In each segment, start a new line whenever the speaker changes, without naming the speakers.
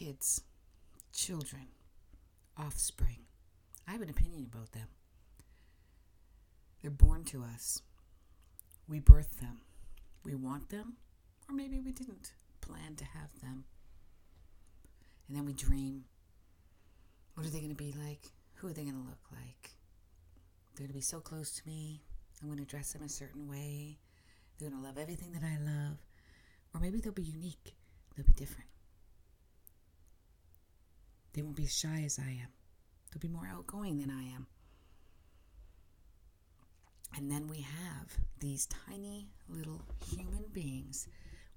kids, children, offspring. I have an opinion about them. They're born to us. We birth them. We want them, or maybe we didn't plan to have them. And then we dream. What are they going to be like? Who are they going to look like? They're going to be so close to me. I'm going to dress them a certain way. They're going to love everything that I love. Or maybe they'll be unique. They'll be different. They won't be as shy as I am. They'll be more outgoing than I am. And then we have these tiny little human beings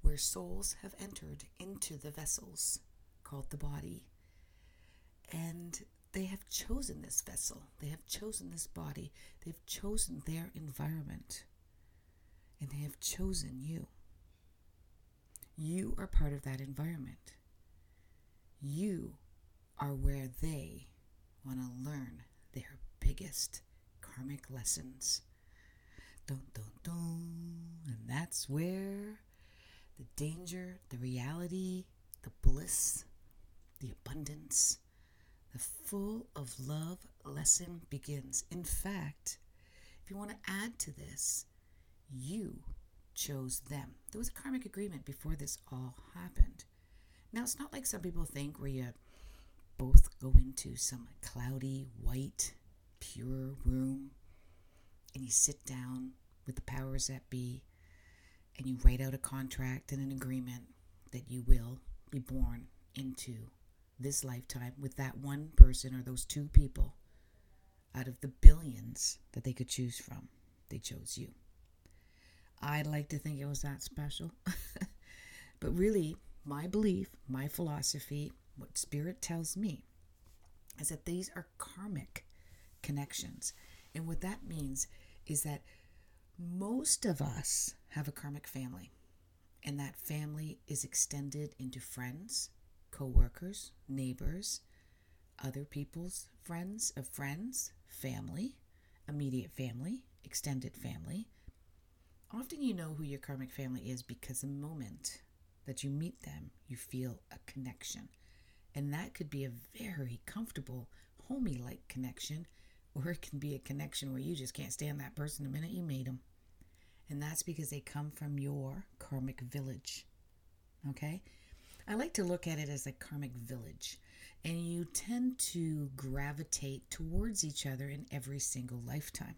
where souls have entered into the vessels called the body. And they have chosen this vessel, they have chosen this body, they've chosen their environment, and they have chosen you. You are part of that environment. You are where they want to learn their biggest karmic lessons. Dun, dun, dun. And that's where the danger, the reality, the bliss, the abundance, the full of love lesson begins. In fact, if you want to add to this, you chose them. There was a karmic agreement before this all happened. Now, it's not like some people think where you both go into some cloudy, white, pure room and you sit down with the powers that be and you write out a contract and an agreement that you will be born into this lifetime with that one person or those two people out of the billions that they could choose from. They chose you. I'd like to think it was that special. but really, my belief, my philosophy, what Spirit tells me is that these are karmic connections. And what that means is that most of us have a karmic family, and that family is extended into friends, co workers, neighbors, other people's friends of friends, family, immediate family, extended family. Often you know who your karmic family is because the moment that you meet them, you feel a connection. And that could be a very comfortable, homey like connection, or it can be a connection where you just can't stand that person the minute you meet them. And that's because they come from your karmic village. Okay? I like to look at it as a karmic village. And you tend to gravitate towards each other in every single lifetime.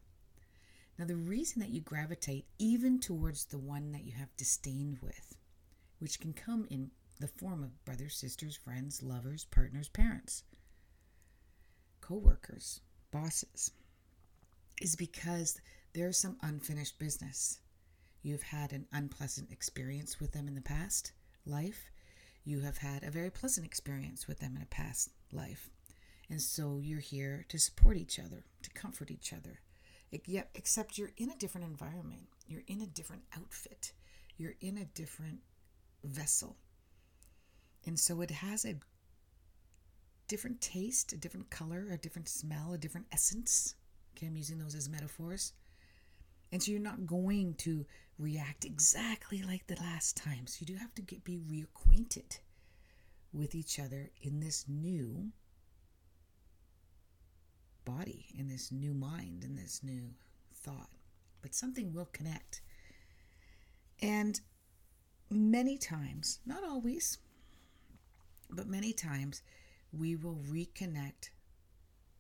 Now, the reason that you gravitate even towards the one that you have disdain with, which can come in the form of brothers, sisters, friends, lovers, partners, parents, co workers, bosses, is because there's some unfinished business. You've had an unpleasant experience with them in the past life. You have had a very pleasant experience with them in a past life. And so you're here to support each other, to comfort each other. Except you're in a different environment. You're in a different outfit. You're in a different vessel. And so it has a different taste, a different color, a different smell, a different essence. Okay, I'm using those as metaphors. And so you're not going to react exactly like the last time. So you do have to get be reacquainted with each other in this new body, in this new mind, in this new thought. But something will connect. And many times, not always, but many times we will reconnect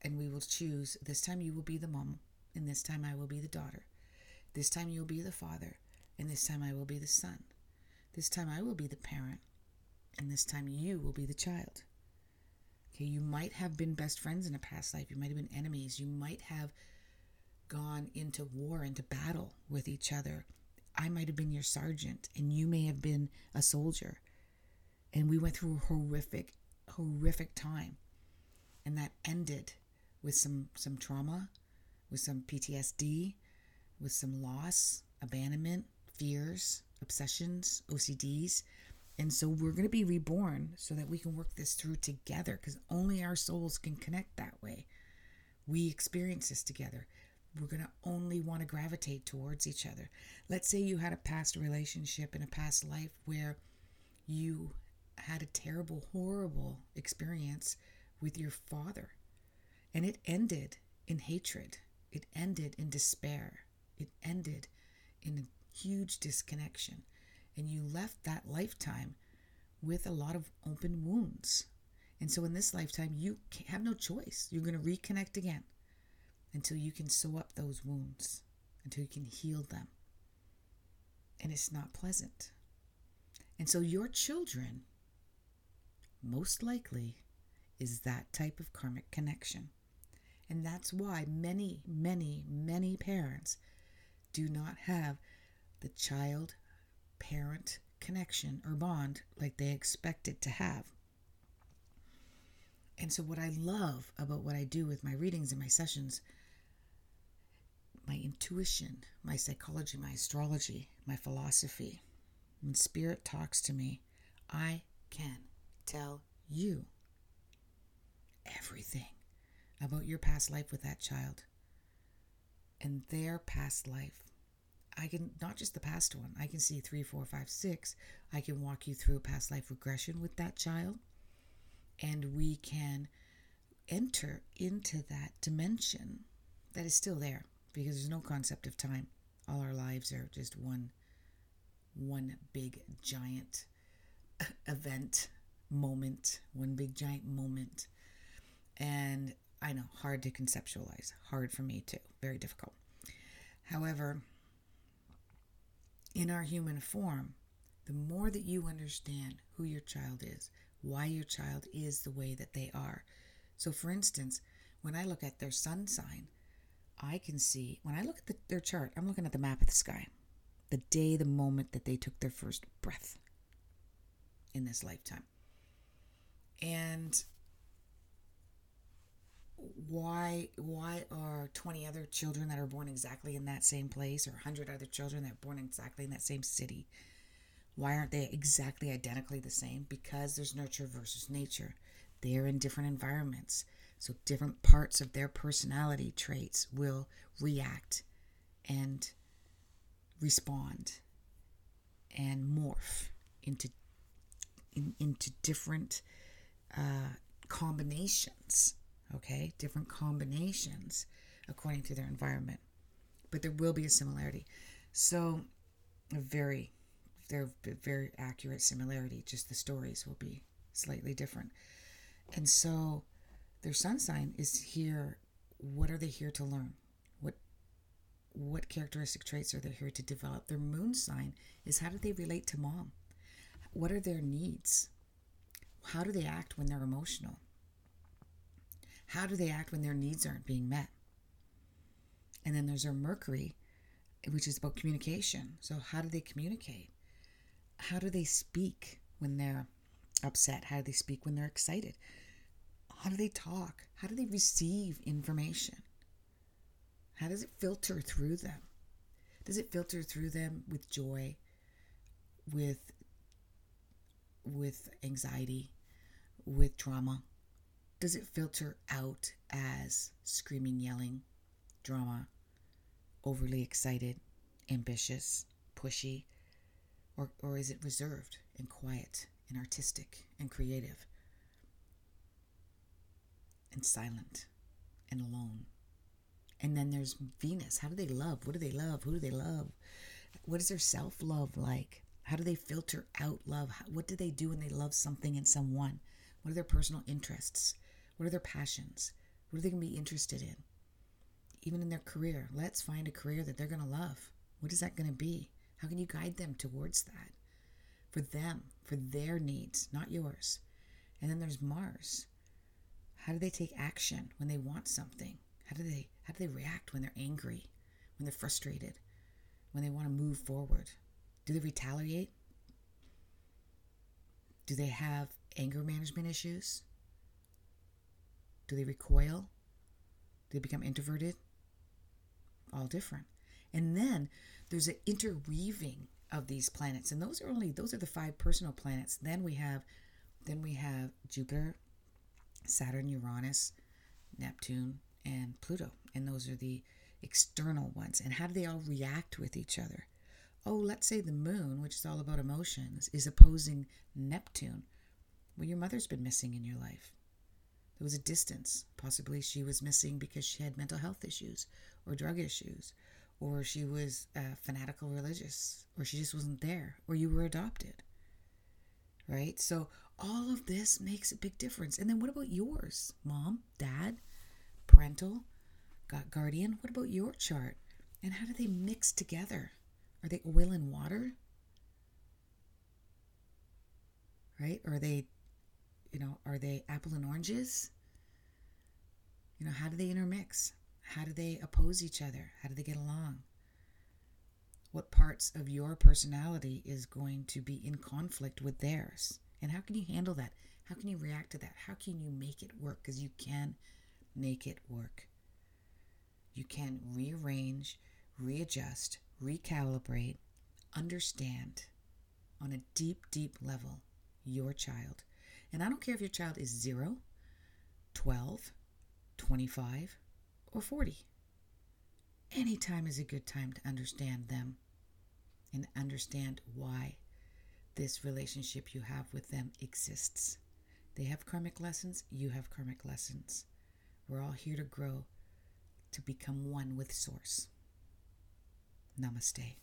and we will choose this time you will be the mom, and this time I will be the daughter. This time you will be the father, and this time I will be the son. This time I will be the parent, and this time you will be the child. Okay, you might have been best friends in a past life. You might have been enemies. You might have gone into war, into battle with each other. I might have been your sergeant, and you may have been a soldier and we went through a horrific horrific time. And that ended with some some trauma with some PTSD with some loss abandonment fears obsessions OCDs and so we're going to be reborn so that we can work this through together because only our souls can connect that way. We experience this together. We're going to only want to gravitate towards each other. Let's say you had a past relationship in a past life where you had a terrible, horrible experience with your father. And it ended in hatred, it ended in despair, it ended in a huge disconnection. And you left that lifetime with a lot of open wounds. And so in this lifetime, you have no choice. You're going to reconnect again until you can sew up those wounds, until you can heal them. And it's not pleasant. And so your children, most likely, is that type of karmic connection. And that's why many, many, many parents do not have the child parent connection or bond like they expected to have. And so, what I love about what I do with my readings and my sessions, my intuition, my psychology, my astrology, my philosophy, when spirit talks to me, I can tell you everything about your past life with that child and their past life. I can not just the past one, I can see three, four, five, six. I can walk you through a past life regression with that child, and we can enter into that dimension that is still there because there's no concept of time. All our lives are just one one big giant event moment, one big giant moment. And I know, hard to conceptualize, hard for me too, very difficult. However, in our human form, the more that you understand who your child is, why your child is the way that they are. So, for instance, when I look at their sun sign, I can see, when I look at the, their chart, I'm looking at the map of the sky, the day, the moment that they took their first breath in this lifetime. And why why are 20 other children that are born exactly in that same place or 100 other children that are born exactly in that same city why aren't they exactly identically the same? Because there's nurture versus nature. They're in different environments. So different parts of their personality traits will react and respond and morph into in, into different uh, combinations okay? Different combinations according to their environment. But there will be a similarity. So, a very, they're very accurate similarity, just the stories will be slightly different. And so, their sun sign is here. What are they here to learn? What what characteristic traits are they here to develop? Their moon sign is how do they relate to mom? What are their needs? How do they act when they're emotional? How do they act when their needs aren't being met? And then there's our Mercury, which is about communication. So, how do they communicate? How do they speak when they're upset? How do they speak when they're excited? How do they talk? How do they receive information? How does it filter through them? Does it filter through them with joy, with with anxiety, with drama? Does it filter out as screaming, yelling, drama, overly excited, ambitious, pushy? Or, or is it reserved and quiet and artistic and creative and silent and alone? And then there's Venus. How do they love? What do they love? Who do they love? What is their self love like? How do they filter out love? What do they do when they love something and someone? What are their personal interests? What are their passions? What are they going to be interested in? Even in their career, let's find a career that they're going to love. What is that going to be? How can you guide them towards that? For them, for their needs, not yours. And then there's Mars. How do they take action when they want something? How do they how do they react when they're angry, when they're frustrated, when they want to move forward? Do they retaliate? Do they have anger management issues? Do they recoil? Do they become introverted? All different. And then there's an interweaving of these planets, and those are only those are the five personal planets. Then we have then we have Jupiter, Saturn, Uranus, Neptune, and Pluto, and those are the external ones. And how do they all react with each other? Oh, let's say the moon, which is all about emotions, is opposing Neptune, Well, your mother's been missing in your life. There was a distance. Possibly she was missing because she had mental health issues or drug issues, or she was uh, fanatical religious, or she just wasn't there, or you were adopted. Right? So all of this makes a big difference. And then what about yours? Mom, dad, parental, got guardian? What about your chart? And how do they mix together? Are they oil and water? Right? Or Are they, you know, are they apple and oranges? You know, how do they intermix? How do they oppose each other? How do they get along? What parts of your personality is going to be in conflict with theirs? And how can you handle that? How can you react to that? How can you make it work? Because you can make it work. You can rearrange, readjust, recalibrate, understand on a deep, deep level your child. And I don't care if your child is 0, 12, 25, or 40. Any time is a good time to understand them and understand why this relationship you have with them exists. They have karmic lessons, you have karmic lessons. We're all here to grow, to become one with Source. Namaste.